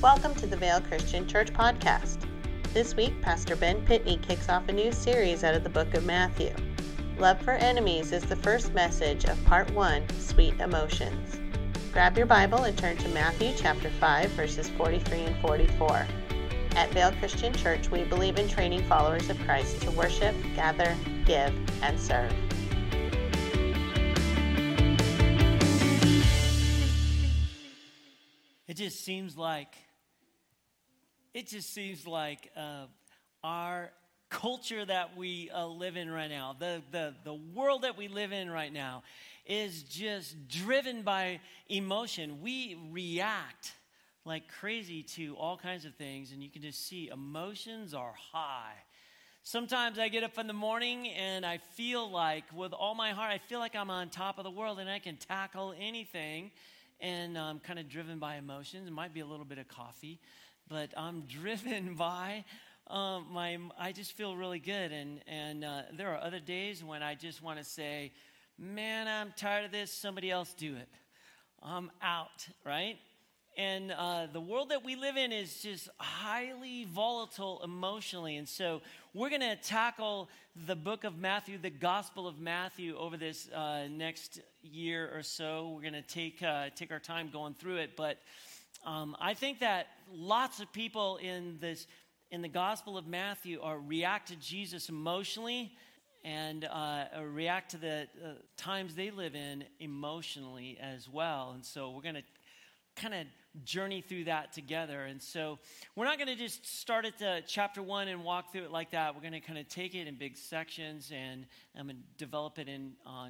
Welcome to the Vale Christian Church podcast. This week, Pastor Ben Pitney kicks off a new series out of the book of Matthew. Love for Enemies is the first message of part one Sweet Emotions. Grab your Bible and turn to Matthew chapter 5, verses 43 and 44. At Vale Christian Church, we believe in training followers of Christ to worship, gather, give, and serve. It just seems like it just seems like uh, our culture that we uh, live in right now, the, the, the world that we live in right now, is just driven by emotion. We react like crazy to all kinds of things, and you can just see emotions are high. Sometimes I get up in the morning and I feel like, with all my heart, I feel like I'm on top of the world and I can tackle anything. And I'm kind of driven by emotions. It might be a little bit of coffee but I'm driven by um, my. I just feel really good, and and uh, there are other days when I just want to say, "Man, I'm tired of this. Somebody else do it. I'm out." Right? And uh, the world that we live in is just highly volatile emotionally. And so we're going to tackle the book of Matthew, the Gospel of Matthew, over this uh, next year or so. We're going to take, uh, take our time going through it. But um, I think that lots of people in this in the Gospel of Matthew are react to Jesus emotionally and uh, react to the uh, times they live in emotionally as well. And so we're going to kind of journey through that together. And so we're not going to just start at the chapter one and walk through it like that. We're going to kind of take it in big sections and I'm going to develop it into uh,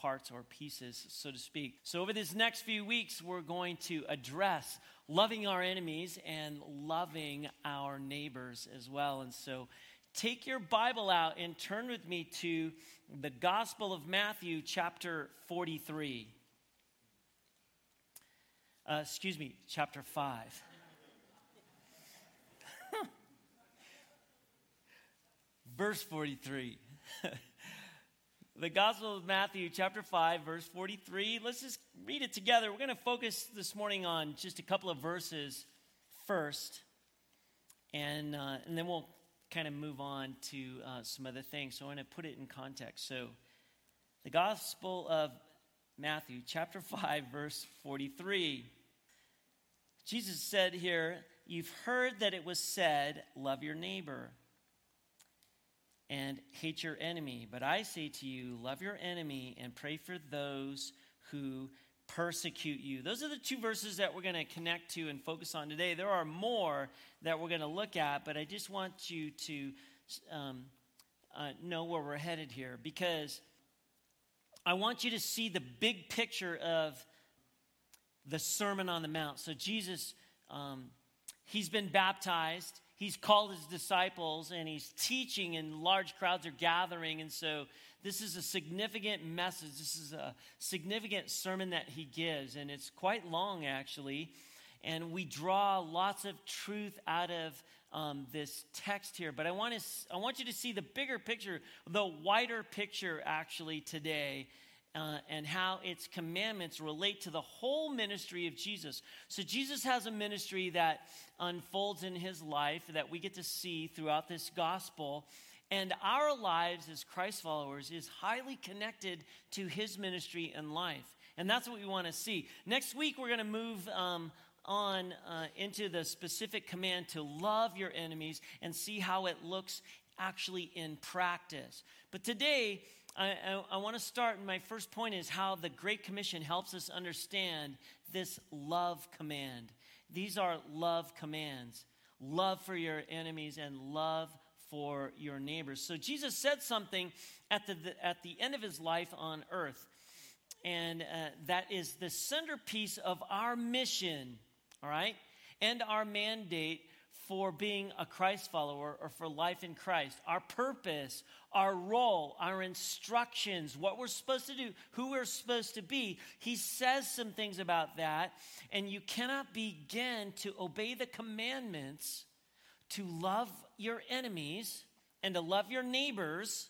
parts or pieces, so to speak. So over this next few weeks, we're going to address loving our enemies and loving our neighbors as well. And so take your Bible out and turn with me to the Gospel of Matthew, chapter 43 uh, excuse me, chapter 5. verse 43. the Gospel of Matthew, chapter 5, verse 43. Let's just read it together. We're going to focus this morning on just a couple of verses first, and, uh, and then we'll kind of move on to uh, some other things. So I want to put it in context. So, the Gospel of Matthew, chapter 5, verse 43. Jesus said here, You've heard that it was said, Love your neighbor and hate your enemy. But I say to you, Love your enemy and pray for those who persecute you. Those are the two verses that we're going to connect to and focus on today. There are more that we're going to look at, but I just want you to um, uh, know where we're headed here because I want you to see the big picture of the Sermon on the Mount. So Jesus, um, he's been baptized. He's called his disciples and he's teaching, and large crowds are gathering. And so, this is a significant message. This is a significant sermon that he gives, and it's quite long, actually. And we draw lots of truth out of um, this text here. But I want, to, I want you to see the bigger picture, the wider picture, actually, today uh, and how its commandments relate to the whole ministry of Jesus. So, Jesus has a ministry that unfolds in his life that we get to see throughout this gospel. And our lives as Christ followers is highly connected to his ministry and life. And that's what we want to see. Next week, we're going to move um, on uh, into the specific command to love your enemies and see how it looks actually in practice. But today, I, I, I want to start, and my first point is how the Great Commission helps us understand this love command. These are love commands love for your enemies and love for your neighbors. So Jesus said something at the, the at the end of his life on earth, and uh, that is the centerpiece of our mission, all right, and our mandate for being a Christ follower or for life in Christ. Our purpose, our role, our instructions, what we're supposed to do, who we're supposed to be. He says some things about that, and you cannot begin to obey the commandments to love your enemies and to love your neighbors,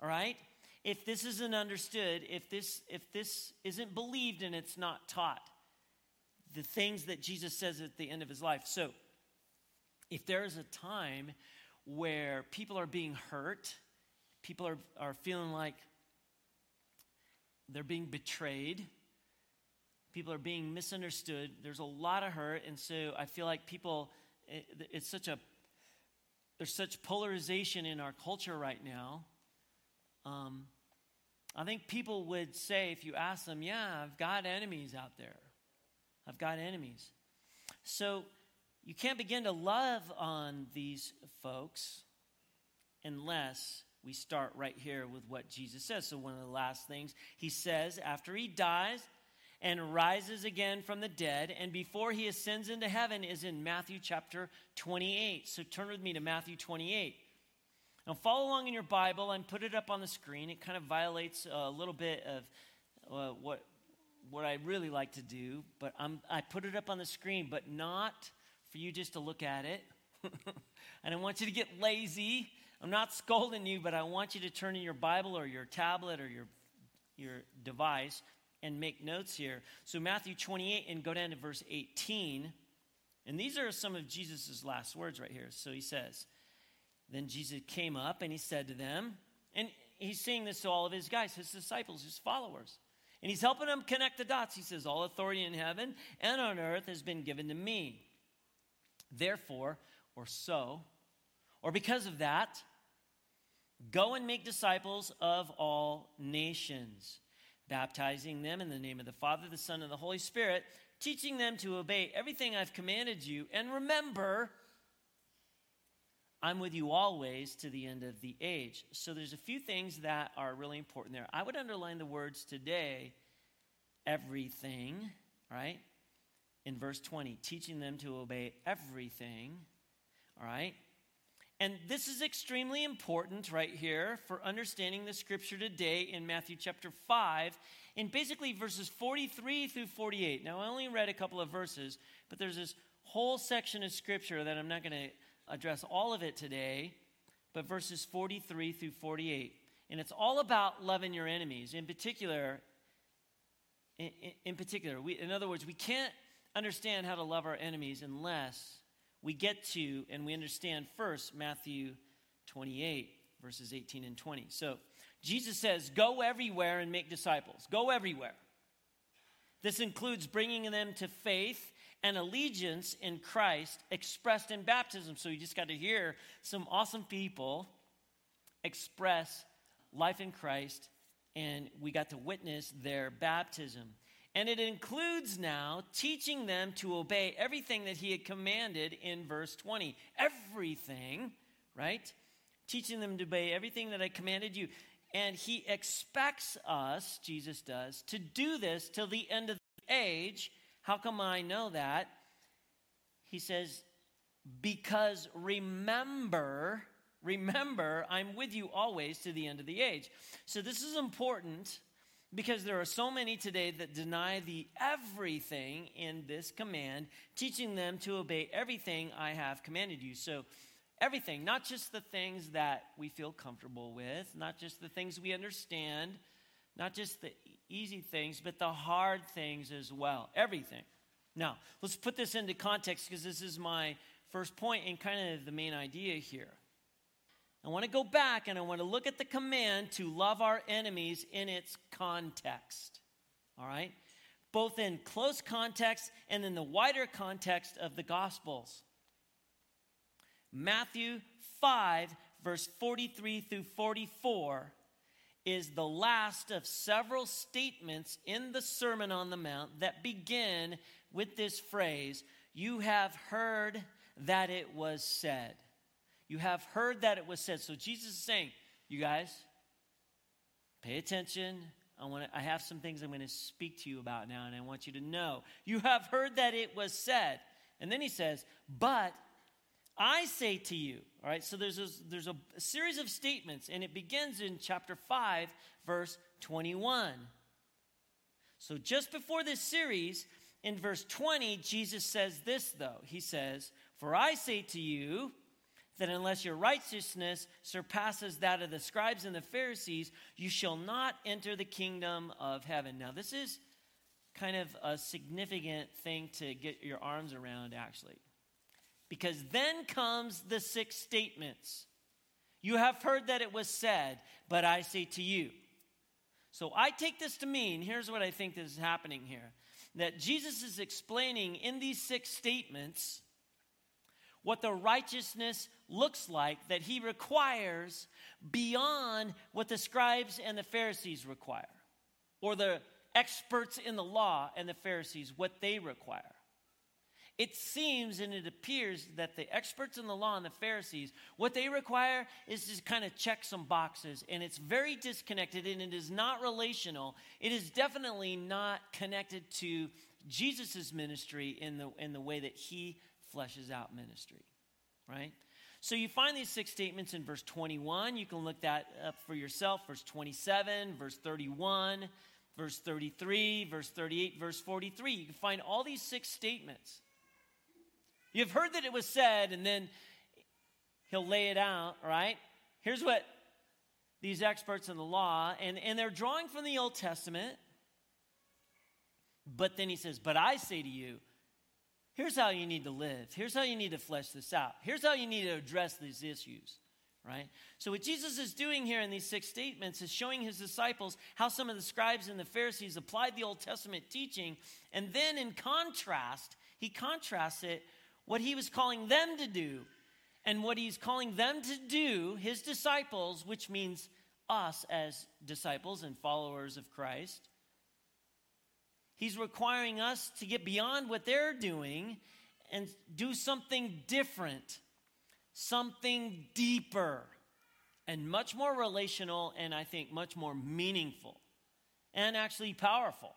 all right? If this isn't understood, if this if this isn't believed and it's not taught. The things that Jesus says at the end of his life. So, if there is a time where people are being hurt, people are, are feeling like they're being betrayed, people are being misunderstood, there's a lot of hurt. And so I feel like people, it, it's such a, there's such polarization in our culture right now. Um, I think people would say, if you ask them, yeah, I've got enemies out there. I've got enemies. So you can't begin to love on these folks unless we start right here with what Jesus says. So, one of the last things he says after he dies and rises again from the dead, and before he ascends into heaven, is in Matthew chapter 28. So, turn with me to Matthew 28. Now, follow along in your Bible and put it up on the screen. It kind of violates a little bit of uh, what, what I really like to do, but I'm, I put it up on the screen, but not for you just to look at it. and I want you to get lazy. I'm not scolding you, but I want you to turn in your Bible or your tablet or your, your device and make notes here. So, Matthew 28, and go down to verse 18. And these are some of Jesus' last words right here. So he says, Then Jesus came up and he said to them, and he's saying this to all of his guys, his disciples, his followers. And he's helping them connect the dots. He says, All authority in heaven and on earth has been given to me. Therefore, or so, or because of that, go and make disciples of all nations, baptizing them in the name of the Father, the Son, and the Holy Spirit, teaching them to obey everything I've commanded you. And remember, I'm with you always to the end of the age. So there's a few things that are really important there. I would underline the words today, everything, right? in verse 20, teaching them to obey everything. All right? And this is extremely important right here for understanding the scripture today in Matthew chapter 5, in basically verses 43 through 48. Now, I only read a couple of verses, but there's this whole section of scripture that I'm not going to address all of it today, but verses 43 through 48. And it's all about loving your enemies. In particular, in, in particular, we, in other words, we can't understand how to love our enemies unless we get to and we understand first Matthew 28, verses 18 and 20. So Jesus says, Go everywhere and make disciples. Go everywhere. This includes bringing them to faith and allegiance in Christ expressed in baptism. So you just got to hear some awesome people express life in Christ, and we got to witness their baptism. And it includes now teaching them to obey everything that he had commanded in verse 20. Everything, right? Teaching them to obey everything that I commanded you. And he expects us, Jesus does, to do this till the end of the age. How come I know that? He says, because remember, remember, I'm with you always to the end of the age. So this is important because there are so many today that deny the everything in this command, teaching them to obey everything I have commanded you. So, everything, not just the things that we feel comfortable with, not just the things we understand, not just the easy things, but the hard things as well. Everything. Now, let's put this into context because this is my first point and kind of the main idea here. I want to go back and I want to look at the command to love our enemies in its context. All right? Both in close context and in the wider context of the Gospels. Matthew 5, verse 43 through 44, is the last of several statements in the Sermon on the Mount that begin with this phrase You have heard that it was said. You have heard that it was said. So Jesus is saying, you guys, pay attention. I, want to, I have some things I'm going to speak to you about now, and I want you to know. You have heard that it was said. And then he says, but I say to you, all right, so there's a, there's a, series of statements, and it begins in chapter 5, verse 21. So just before this series, in verse 20, Jesus says this, though. He says, For I say to you, that unless your righteousness surpasses that of the scribes and the Pharisees, you shall not enter the kingdom of heaven. Now, this is kind of a significant thing to get your arms around, actually. Because then comes the six statements. You have heard that it was said, but I say to you. So I take this to mean here's what I think is happening here that Jesus is explaining in these six statements what the righteousness looks like that he requires beyond what the scribes and the Pharisees require, or the experts in the law and the Pharisees, what they require. It seems and it appears that the experts in the law and the Pharisees, what they require is to kind of check some boxes, and it's very disconnected and it is not relational. It is definitely not connected to Jesus' ministry in the, in the way that he fleshes out ministry, right? So you find these six statements in verse 21. You can look that up for yourself. Verse 27, verse 31, verse 33, verse 38, verse 43. You can find all these six statements. You've heard that it was said, and then he'll lay it out, right? Here's what these experts in the law, and, and they're drawing from the Old Testament. But then he says, But I say to you, here's how you need to live. Here's how you need to flesh this out. Here's how you need to address these issues, right? So, what Jesus is doing here in these six statements is showing his disciples how some of the scribes and the Pharisees applied the Old Testament teaching. And then, in contrast, he contrasts it what he was calling them to do and what he's calling them to do, his disciples, which means us as disciples and followers of Christ. He's requiring us to get beyond what they're doing and do something different, something deeper, and much more relational, and I think much more meaningful and actually powerful.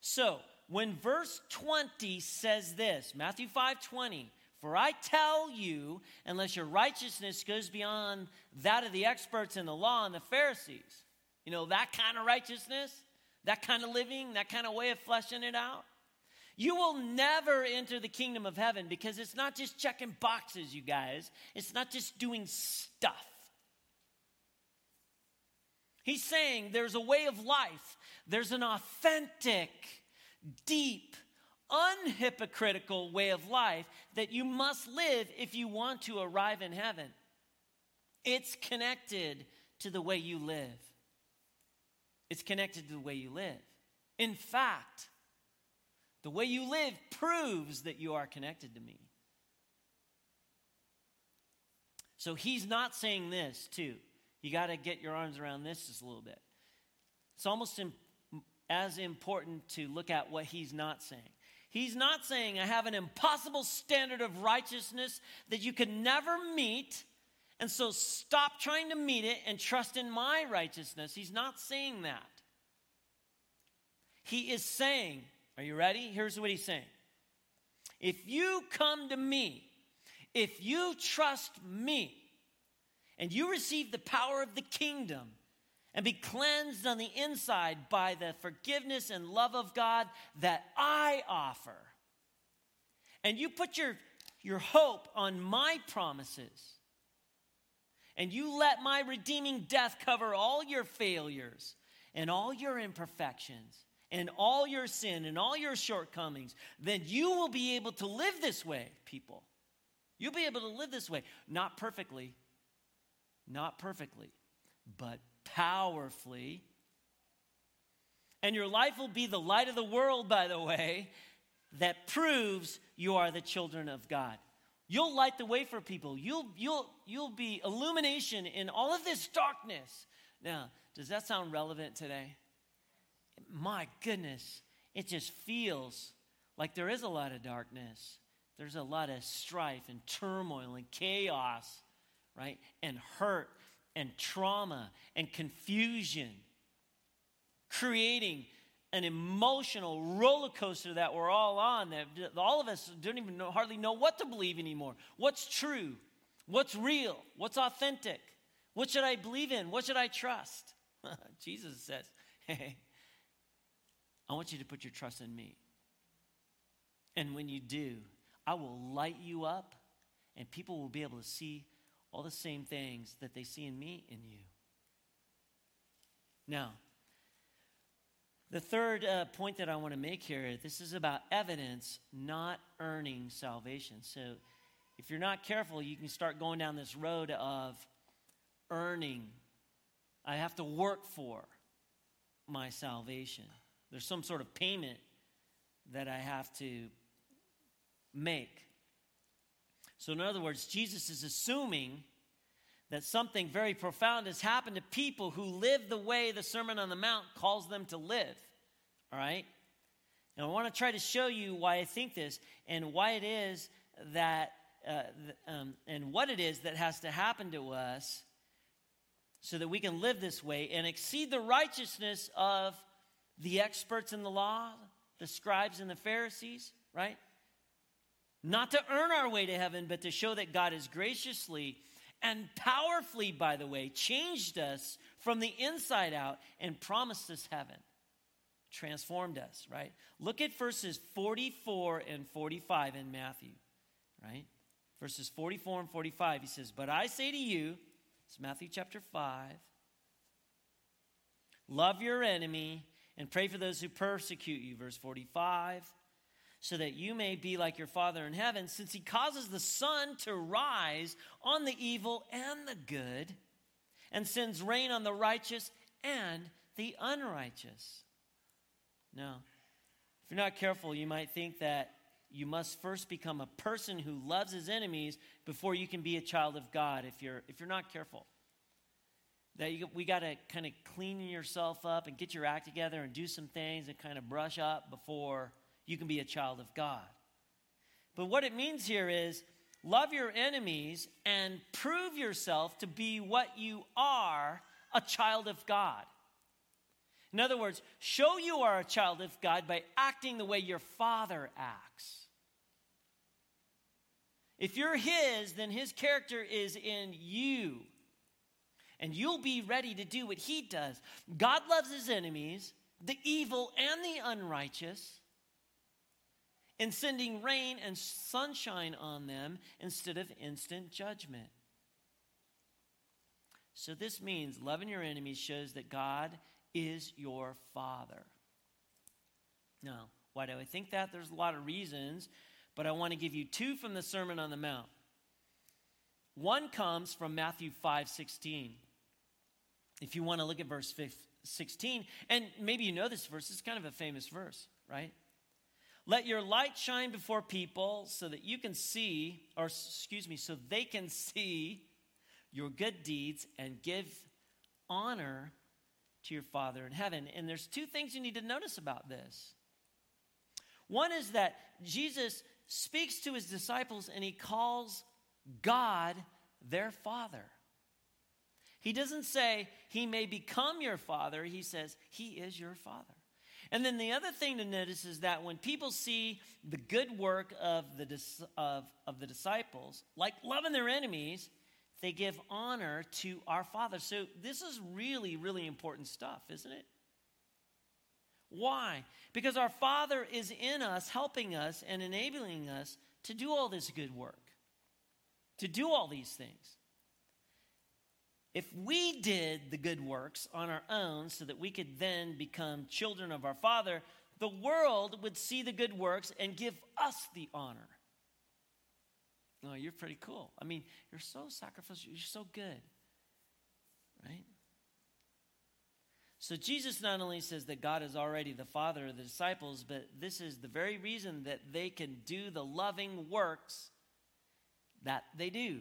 So, when verse 20 says this, Matthew 5 20, for I tell you, unless your righteousness goes beyond that of the experts in the law and the Pharisees, you know, that kind of righteousness, that kind of living, that kind of way of fleshing it out, you will never enter the kingdom of heaven because it's not just checking boxes, you guys. It's not just doing stuff. He's saying there's a way of life, there's an authentic, deep, unhypocritical way of life that you must live if you want to arrive in heaven. It's connected to the way you live. It's connected to the way you live. In fact, the way you live proves that you are connected to me. So he's not saying this, too. You got to get your arms around this just a little bit. It's almost as important to look at what he's not saying. He's not saying, I have an impossible standard of righteousness that you could never meet, and so stop trying to meet it and trust in my righteousness. He's not saying that. He is saying, Are you ready? Here's what he's saying. If you come to me, if you trust me, and you receive the power of the kingdom, and be cleansed on the inside by the forgiveness and love of God that I offer. And you put your, your hope on my promises. And you let my redeeming death cover all your failures and all your imperfections and all your sin and all your shortcomings, then you will be able to live this way, people. You'll be able to live this way. Not perfectly, not perfectly, but powerfully. And your life will be the light of the world, by the way, that proves you are the children of God. You'll light the way for people. You'll, you'll, you'll be illumination in all of this darkness. Now, does that sound relevant today? My goodness, it just feels like there is a lot of darkness. There's a lot of strife and turmoil and chaos, right? And hurt and trauma and confusion, creating an emotional roller coaster that we're all on that all of us don't even know, hardly know what to believe anymore. What's true? What's real? What's authentic? What should I believe in? What should I trust? Jesus says, Hey, I want you to put your trust in me. And when you do, I will light you up, and people will be able to see all the same things that they see in me in you. Now, The third uh, point that I want to make here this is about evidence, not earning salvation. So if you're not careful, you can start going down this road of earning. I have to work for my salvation. There's some sort of payment that I have to make. So, in other words, Jesus is assuming that something very profound has happened to people who live the way the Sermon on the Mount calls them to live. All right? And I want to try to show you why I think this and why it is that, uh, um, and what it is that has to happen to us so that we can live this way and exceed the righteousness of the experts in the law, the scribes and the Pharisees, right? Not to earn our way to heaven, but to show that God has graciously and powerfully, by the way, changed us from the inside out and promised us heaven. Transformed us, right? Look at verses 44 and 45 in Matthew, right? Verses 44 and 45, he says, But I say to you, it's Matthew chapter 5, love your enemy and pray for those who persecute you. Verse 45 so that you may be like your Father in heaven, since he causes the sun to rise on the evil and the good, and sends rain on the righteous and the unrighteous. Now, if you're not careful, you might think that you must first become a person who loves his enemies before you can be a child of God if you're, if you're not careful. That you, we got to kind of clean yourself up and get your act together and do some things and kind of brush up before you can be a child of God. But what it means here is love your enemies and prove yourself to be what you are a child of God. In other words, show you are a child of God by acting the way your father acts. If you're his, then his character is in you. And you'll be ready to do what he does. God loves his enemies, the evil and the unrighteous and sending rain and sunshine on them instead of instant judgment. So, this means loving your enemies shows that God is your Father. Now, why do I think that? There's a lot of reasons, but I want to give you two from the Sermon on the Mount. One comes from Matthew 5 16. If you want to look at verse 16, and maybe you know this verse, it's kind of a famous verse, right? Let your light shine before people so that you can see, or excuse me, so they can see your good deeds and give honor to your Father in heaven. And there's two things you need to notice about this. One is that Jesus speaks to his disciples and he calls God their Father. He doesn't say he may become your Father, he says he is your Father. And then the other thing to notice is that when people see the good work of the, of, of the disciples, like loving their enemies, they give honor to our Father. So this is really, really important stuff, isn't it? Why? Because our Father is in us, helping us and enabling us to do all this good work, to do all these things. If we did the good works on our own so that we could then become children of our Father, the world would see the good works and give us the honor. No, oh, you're pretty cool. I mean, you're so sacrificial, you're so good. Right? So Jesus not only says that God is already the father of the disciples, but this is the very reason that they can do the loving works that they do.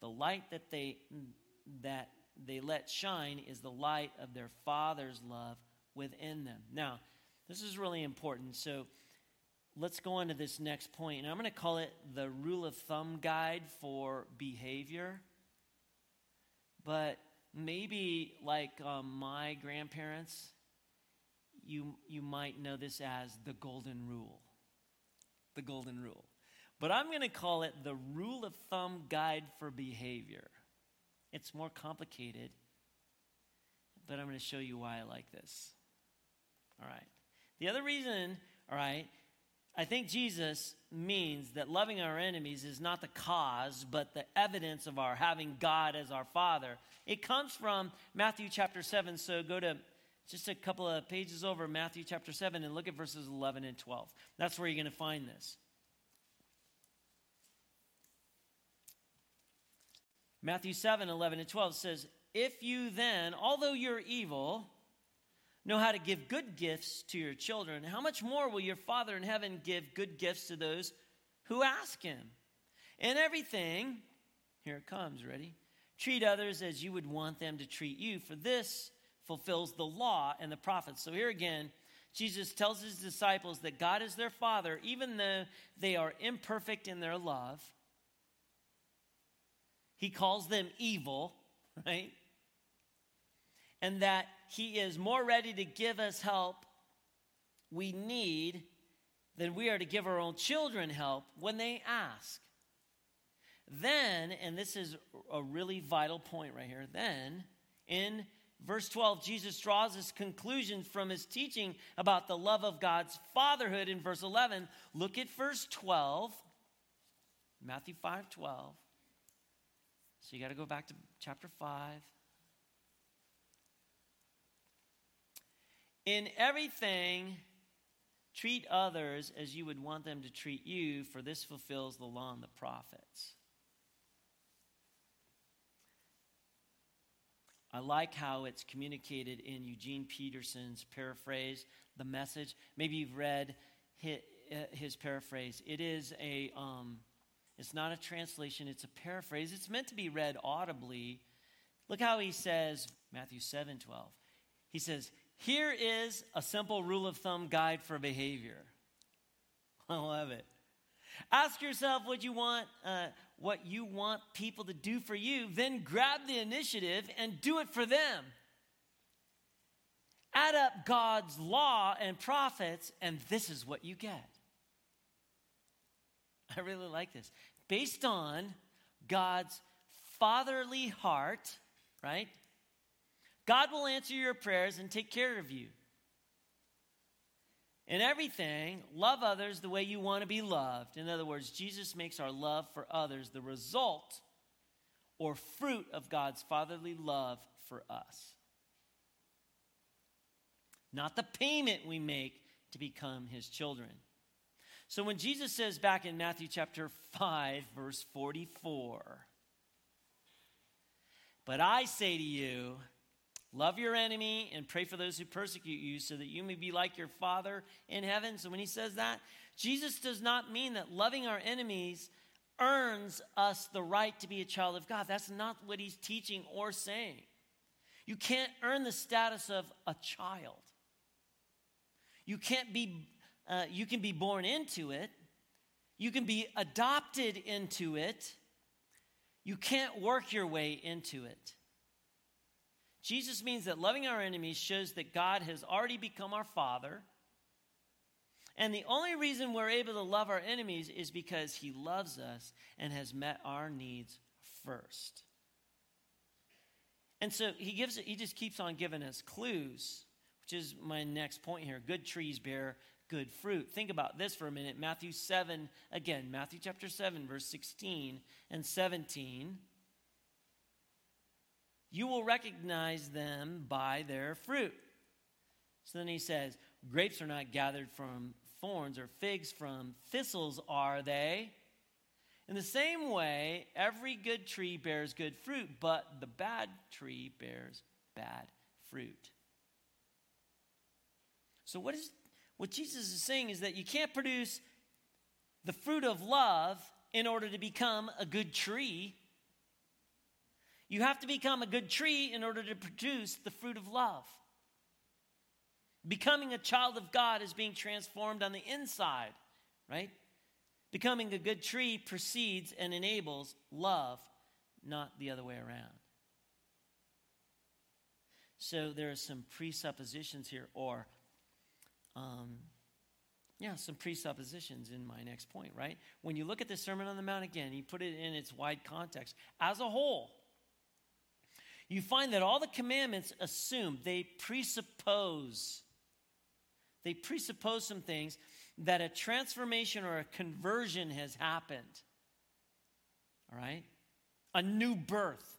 The light that they that they let shine is the light of their Father's love within them. Now, this is really important. So let's go on to this next point, and I'm going to call it the rule of thumb guide for behavior. But maybe, like um, my grandparents, you, you might know this as the golden rule. The golden rule. But I'm going to call it the rule of thumb guide for behavior. It's more complicated, but I'm going to show you why I like this. All right. The other reason, all right, I think Jesus means that loving our enemies is not the cause, but the evidence of our having God as our Father. It comes from Matthew chapter 7. So go to just a couple of pages over Matthew chapter 7 and look at verses 11 and 12. That's where you're going to find this. Matthew 7 11 and 12 says, If you then, although you're evil, know how to give good gifts to your children, how much more will your Father in heaven give good gifts to those who ask him? In everything, here it comes, ready? Treat others as you would want them to treat you, for this fulfills the law and the prophets. So here again, Jesus tells his disciples that God is their Father, even though they are imperfect in their love. He calls them evil, right? And that he is more ready to give us help we need than we are to give our own children help when they ask. Then, and this is a really vital point right here, then in verse 12, Jesus draws his conclusions from his teaching about the love of God's fatherhood in verse 11. Look at verse 12, Matthew 5 12. So you got to go back to chapter 5. In everything, treat others as you would want them to treat you, for this fulfills the law and the prophets. I like how it's communicated in Eugene Peterson's paraphrase, the message. Maybe you've read his, paraphrase. It is a, um, it's not a translation, it's a paraphrase. It's meant to be read audibly. Look how he says, Matthew 7 12. He says, Here is a simple rule of thumb guide for behavior. I love it. Ask yourself what you want, uh, what you want people to do for you, then grab the initiative and do it for them. Add up God's law and prophets, and this is what you get. I really like this. Based on God's fatherly heart, right? God will answer your prayers and take care of you. In everything, love others the way you want to be loved. In other words, Jesus makes our love for others the result or fruit of God's fatherly love for us. Not the payment we make to become his children. So when Jesus says back in Matthew chapter 5, verse 44, but I say to you, Love your enemy and pray for those who persecute you so that you may be like your Father in heaven. So when he says that, Jesus does not mean that loving our enemies earns us the right to be a child of God. That's not what he's teaching or saying. You can't earn the status of a child. You can't be, uh, you can be born into it. You can be adopted into it. You can't work your way into it. Jesus means that loving our enemies shows that God has already become our Father. And the only reason we're able to love our enemies is because He loves us and has met our needs first. And so he gives he just keeps on giving us clues, which is my next point here. Good trees bear good fruit. Think about this for a minute. Matthew 7, again, Matthew chapter 7, verse 16 and 17. You will recognize them by their fruit. So then he says, Grapes are not gathered from thorns, or figs from thistles, are they? In the same way, every good tree bears good fruit, but the bad tree bears bad fruit. So, what, is, what Jesus is saying is that you can't produce the fruit of love in order to become a good tree. You have to become a good tree in order to produce the fruit of love. Becoming a child of God is being transformed on the inside, right? Becoming a good tree precedes and enables love, not the other way around. So there are some presuppositions here, or, um, yeah, some presuppositions in my next point, right? When you look at the Sermon on the Mount again, you put it in its wide context as a whole you find that all the commandments assume, they presuppose, they presuppose some things that a transformation or a conversion has happened. All right? A new birth.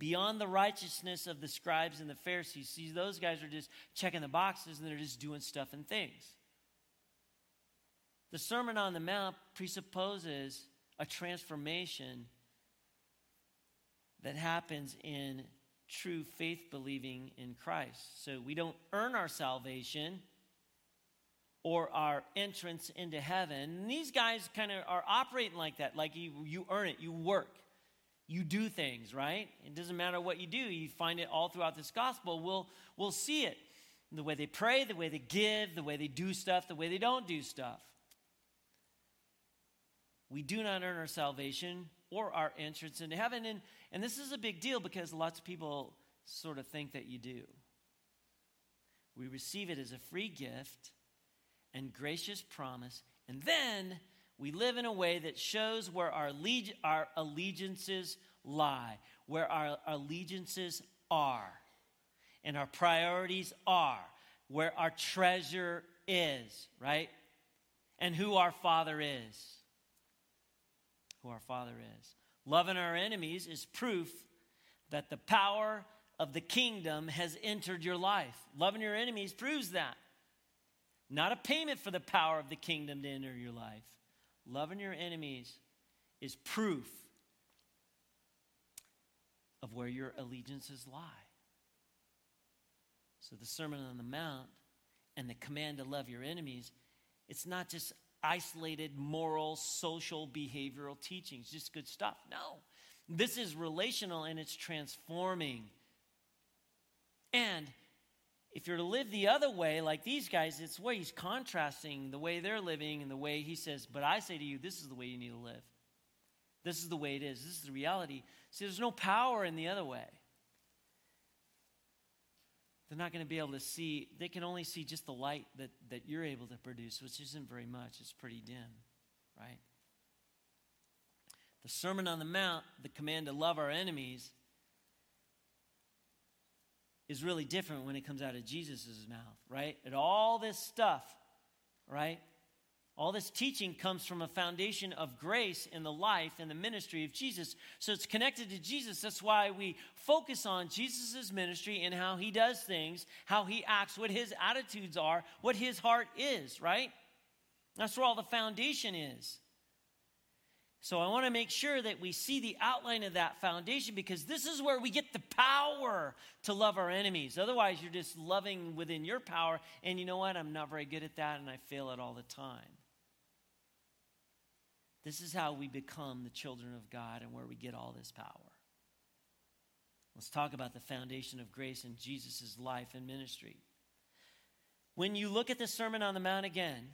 Beyond the righteousness of the scribes and the Pharisees. See, those guys are just checking the boxes and they're just doing stuff and things. The Sermon on the Mount presupposes a transformation that happens in true faith believing in Christ. So we don't earn our salvation or our entrance into heaven. And these guys kind of are operating like that, like you, you earn it, you work, you do things, right? It doesn't matter what you do, you find it all throughout this gospel. We'll, we'll see it. The way they pray, the way they give, the way they do stuff, the way they don't do stuff. We do not earn our salvation or our entrance into heaven. And, and this is a big deal because lots of people sort of think that you do. We receive it as a free gift and gracious promise. And then we live in a way that shows where our, our allegiances lie, where our allegiances are, and our priorities are, where our treasure is, right? And who our Father is. Who our Father is. Loving our enemies is proof that the power of the kingdom has entered your life. Loving your enemies proves that. Not a payment for the power of the kingdom to enter your life. Loving your enemies is proof of where your allegiances lie. So the Sermon on the Mount and the command to love your enemies, it's not just isolated moral, social, behavioral teachings, just good stuff. No. This is relational and it's transforming. And if you're to live the other way, like these guys, it's where he's contrasting the way they're living and the way he says, But I say to you, this is the way you need to live. This is the way it is. This is the reality. See, there's no power in the other way. They're not going to be able to see, they can only see just the light that, that you're able to produce, which isn't very much. It's pretty dim, right? The Sermon on the Mount, the command to love our enemies, is really different when it comes out of Jesus' mouth, right? And all this stuff, right? All this teaching comes from a foundation of grace in the life and the ministry of Jesus. So it's connected to Jesus. That's why we focus on Jesus' ministry and how he does things, how he acts, what his attitudes are, what his heart is, right? That's where all the foundation is. So I want to make sure that we see the outline of that foundation because this is where we get the power to love our enemies. Otherwise, you're just loving within your power. And you know what? I'm not very good at that and I fail it all the time. This is how we become the children of God and where we get all this power. Let's talk about the foundation of grace in Jesus' life and ministry. When you look at the Sermon on the Mount again,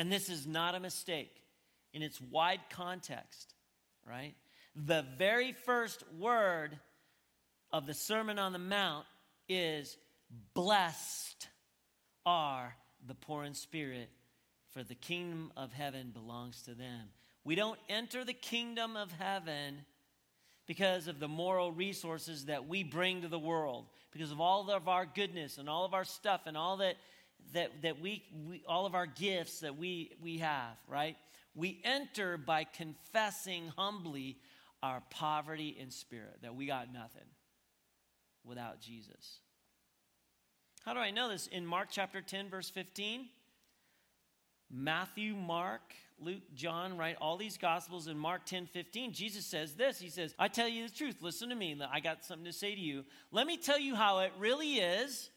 and this is not a mistake in its wide context, right? The very first word of the Sermon on the Mount is blessed are the poor in spirit, for the kingdom of heaven belongs to them. We don't enter the kingdom of heaven because of the moral resources that we bring to the world, because of all of our goodness and all of our stuff and all that that, that we, we, all of our gifts that we, we have, right? We enter by confessing humbly our poverty in spirit, that we got nothing without Jesus. How do I know this? In Mark chapter 10, verse 15, Matthew, Mark, Luke, John, right? All these gospels in Mark 10 15, Jesus says this. He says, I tell you the truth. Listen to me. I got something to say to you. Let me tell you how it really is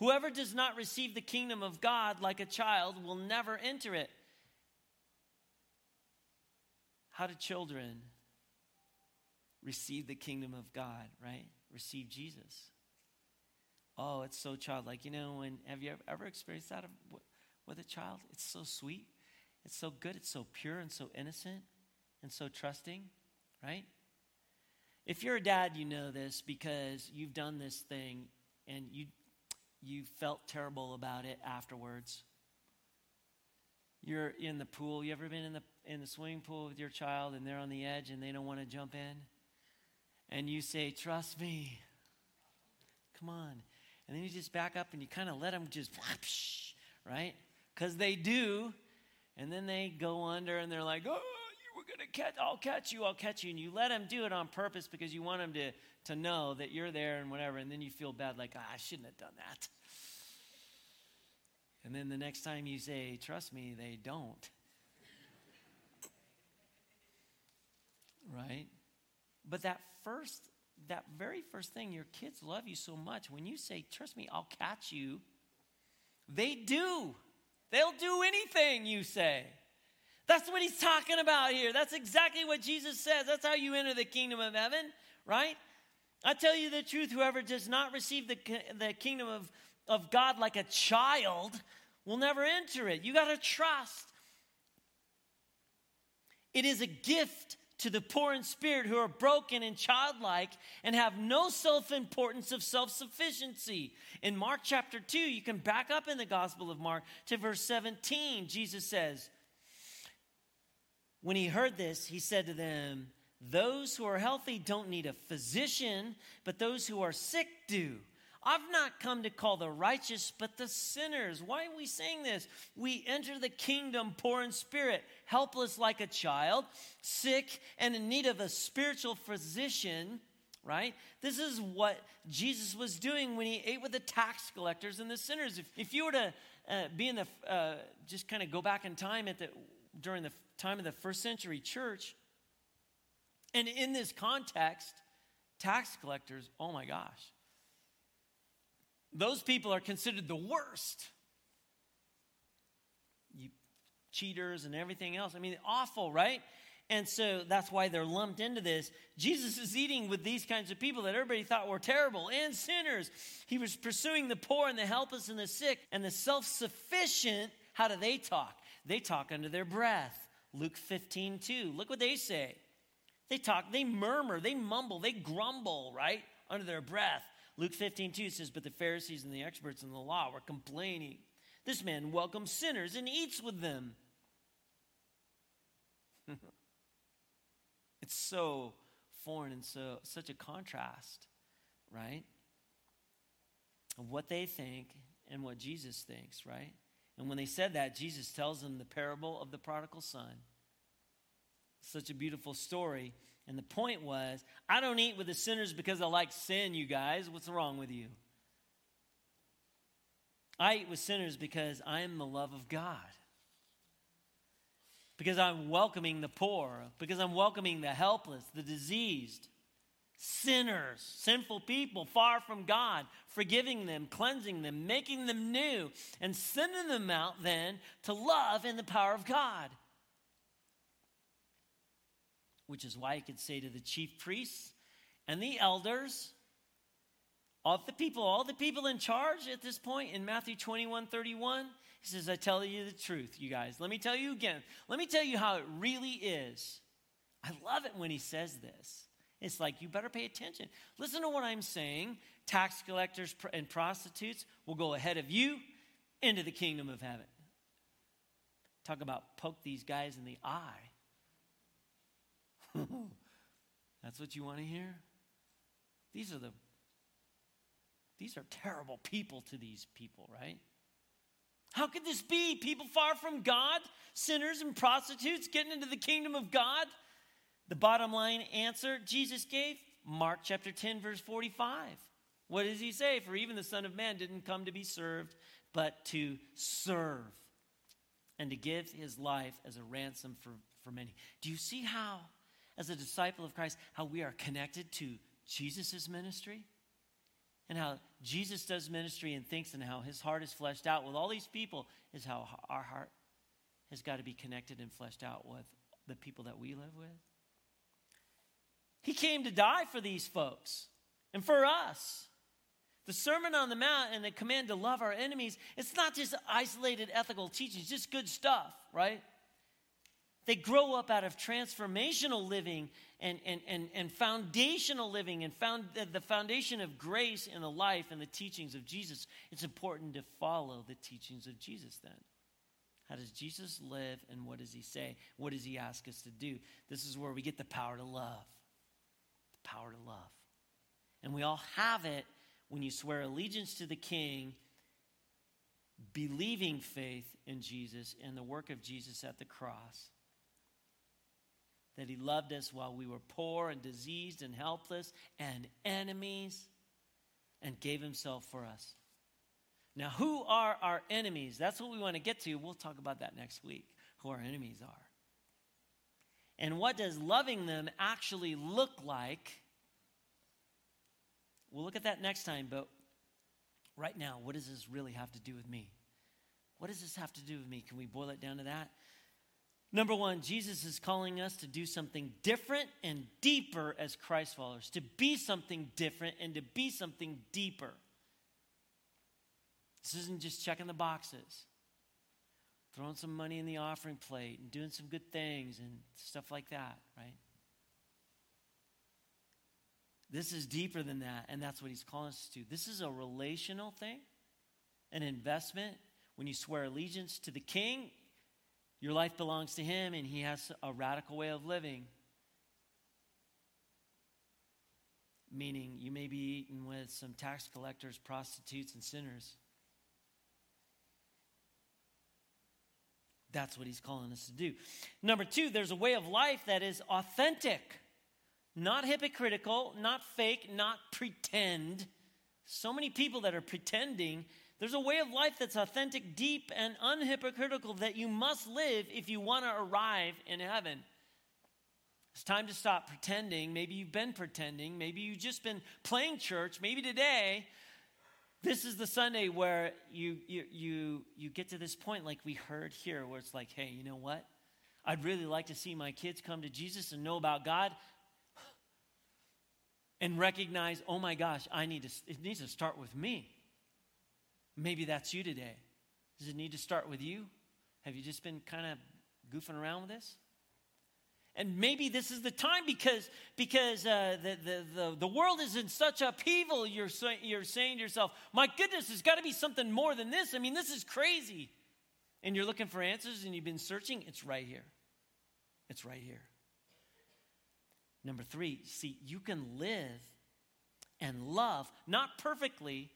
Whoever does not receive the kingdom of God like a child will never enter it. How do children receive the kingdom of God, right? Receive Jesus. Oh, it's so childlike. You know, when have you ever experienced that with a child? It's so sweet. It's so good. It's so pure and so innocent and so trusting, right? If you're a dad, you know this because you've done this thing and you you felt terrible about it afterwards. You're in the pool. You ever been in the in the swimming pool with your child and they're on the edge and they don't want to jump in? And you say, "Trust me. Come on." And then you just back up and you kind of let them just right? Cuz they do. And then they go under and they're like, "Oh, we're going to catch, I'll catch you, I'll catch you. And you let them do it on purpose because you want them to, to know that you're there and whatever. And then you feel bad, like, ah, I shouldn't have done that. And then the next time you say, trust me, they don't. right? But that first, that very first thing, your kids love you so much. When you say, trust me, I'll catch you, they do. They'll do anything you say. That's what he's talking about here. That's exactly what Jesus says. That's how you enter the kingdom of heaven, right? I tell you the truth, whoever does not receive the, the kingdom of, of God like a child will never enter it. You got to trust. It is a gift to the poor in spirit who are broken and childlike and have no self importance of self sufficiency. In Mark chapter 2, you can back up in the Gospel of Mark to verse 17. Jesus says, When he heard this, he said to them, Those who are healthy don't need a physician, but those who are sick do. I've not come to call the righteous, but the sinners. Why are we saying this? We enter the kingdom poor in spirit, helpless like a child, sick and in need of a spiritual physician, right? This is what Jesus was doing when he ate with the tax collectors and the sinners. If, if you were to uh, be in the, uh, just kind of go back in time at the, during the time of the first century church, and in this context, tax collectors, oh my gosh those people are considered the worst. You cheaters and everything else. I mean, awful, right? And so that's why they're lumped into this. Jesus is eating with these kinds of people that everybody thought were terrible and sinners. He was pursuing the poor and the helpless and the sick and the self sufficient. How do they talk? They talk under their breath. Luke 15, 2. Look what they say. They talk, they murmur, they mumble, they grumble, right? Under their breath. Luke 15, 2 says, But the Pharisees and the experts in the law were complaining. This man welcomes sinners and eats with them. it's so foreign and so such a contrast, right? Of what they think and what Jesus thinks, right? And when they said that, Jesus tells them the parable of the prodigal son. Such a beautiful story. And the point was, I don't eat with the sinners because I like sin, you guys. What's wrong with you? I eat with sinners because I am the love of God. Because I'm welcoming the poor, because I'm welcoming the helpless, the diseased, sinners, sinful people far from God, forgiving them, cleansing them, making them new, and sending them out then to love in the power of God which is why he could say to the chief priests and the elders of the people, all the people in charge at this point in Matthew 21 31, he says, I tell you the truth, you guys. Let me tell you again. Let me tell you how it really is. I love it when he says this. It's like, you better pay attention. Listen to what I'm saying. Tax collectors and prostitutes will go ahead of you into the kingdom of heaven. Talk about poke these guys in the eye. That's what you want to hear? These are the these are terrible people to these people, right? How could this be? People far from God, sinners and prostitutes getting into the kingdom of God? The bottom line answer Jesus gave Mark chapter 10, verse 45. What does he say? For even the Son of Man didn't come to be served, but to serve and to give his life as a ransom for, for many. Do you see how as a disciple of Christ, how we are connected to Jesus' ministry and how Jesus does ministry and thinks and how his heart is fleshed out with all these people is how our heart has got to be connected and fleshed out with the people that we live with. He came to die for these folks and for us. The Sermon on the Mount and the command to love our enemies, it's not just isolated ethical teachings, just good stuff, right? They grow up out of transformational living and, and, and, and foundational living and found the foundation of grace in the life and the teachings of Jesus. It's important to follow the teachings of Jesus then. How does Jesus live and what does he say? What does he ask us to do? This is where we get the power to love. Power to love. And we all have it when you swear allegiance to the king, believing faith in Jesus and the work of Jesus at the cross that he loved us while we were poor and diseased and helpless and enemies and gave himself for us. Now, who are our enemies? That's what we want to get to. We'll talk about that next week, who our enemies are. And what does loving them actually look like? We'll look at that next time, but right now, what does this really have to do with me? What does this have to do with me? Can we boil it down to that? Number one, Jesus is calling us to do something different and deeper as Christ followers, to be something different and to be something deeper. This isn't just checking the boxes, throwing some money in the offering plate and doing some good things and stuff like that, right? This is deeper than that, and that's what he's calling us to. This is a relational thing, an investment. When you swear allegiance to the king, your life belongs to Him, and He has a radical way of living. Meaning, you may be eating with some tax collectors, prostitutes, and sinners. That's what He's calling us to do. Number two, there's a way of life that is authentic, not hypocritical, not fake, not pretend. So many people that are pretending there's a way of life that's authentic, deep, and unhypocritical that you must live if you want to arrive in heaven. It's time to stop pretending. Maybe you've been pretending. Maybe you've just been playing church. Maybe today, this is the Sunday where you, you, you, you get to this point, like we heard here, where it's like, hey, you know what? I'd really like to see my kids come to Jesus and know about God and recognize, oh my gosh, I need to, it needs to start with me. Maybe that's you today. Does it need to start with you? Have you just been kind of goofing around with this? And maybe this is the time because, because uh, the, the, the, the, world is in such upheaval, you're, you're saying to yourself, my goodness, there's got to be something more than this. I mean, this is crazy. And you're looking for answers and you've been searching. It's right here. It's right here. Number three, see, you can live and love, not perfectly,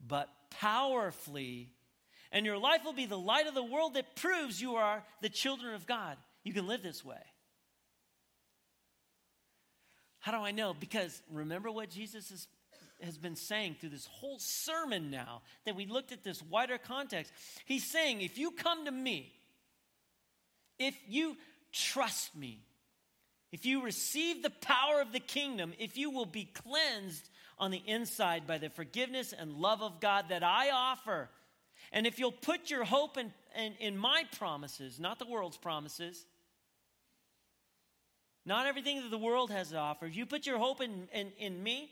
but powerfully. And your life will be the light of the world that proves you are the children of God. You can live this way. How do I know? Because remember what Jesus is, has been saying through this whole sermon now that we looked at this wider context. He's saying, if you come to me, if you trust me, if you receive the power of the kingdom, if you will be cleansed on the inside by the forgiveness and love of God that I offer. And if you'll put your hope in, in, in my promises, not the world's promises, not everything that the world has to offer, you put your hope in, in, in me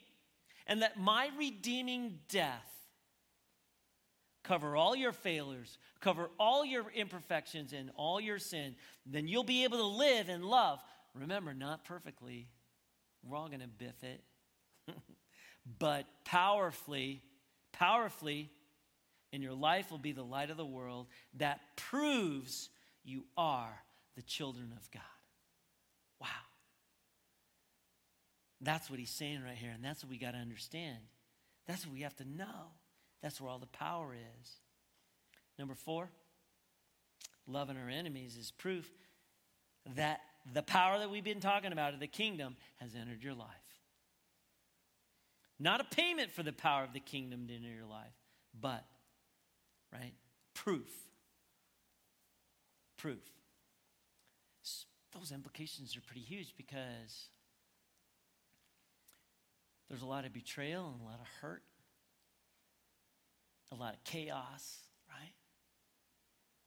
and let my redeeming death cover all your failures, cover all your imperfections and all your sin, then you'll be able to live and love. Remember, not perfectly. We're all going to biff it. but powerfully, powerfully, and your life will be the light of the world that proves you are the children of God. That's what he's saying right here, and that's what we got to understand. That's what we have to know. That's where all the power is. Number four, loving our enemies is proof that the power that we've been talking about of the kingdom has entered your life. Not a payment for the power of the kingdom to enter your life, but, right? Proof. Proof. Those implications are pretty huge because there's a lot of betrayal and a lot of hurt, a lot of chaos, right?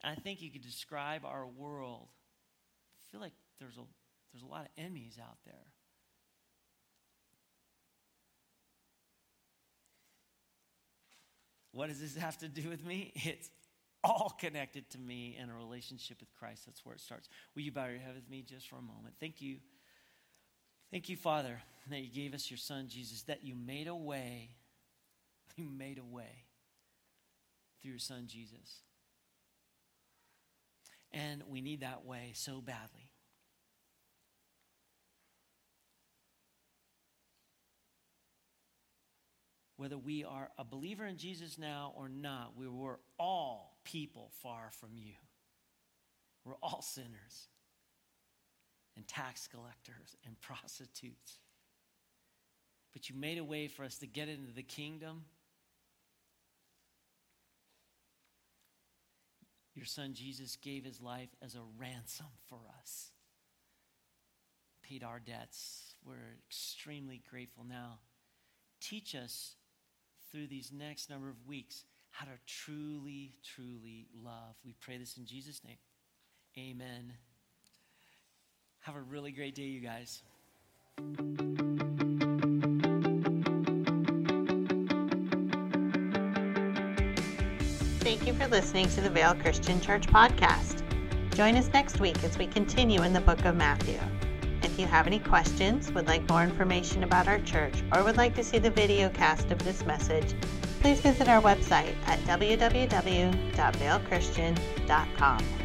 And I think you could describe our world. I feel like there's a, there's a lot of enemies out there. What does this have to do with me? It's all connected to me and a relationship with Christ. That's where it starts. Will you bow your head with me just for a moment? Thank you. Thank you, Father, that you gave us your Son, Jesus, that you made a way. You made a way through your Son, Jesus. And we need that way so badly. whether we are a believer in Jesus now or not, we were all people far from you. We're all sinners. and tax collectors and prostitutes. But you made a way for us to get into the kingdom. Your son Jesus gave his life as a ransom for us, paid our debts. We're extremely grateful now. Teach us through these next number of weeks how to truly, truly love. We pray this in Jesus' name. Amen. Have a really great day, you guys. Thank you for listening to the Vale Christian Church podcast. Join us next week as we continue in the book of Matthew. If you have any questions, would like more information about our church, or would like to see the video cast of this message, please visit our website at www.valechristian.com.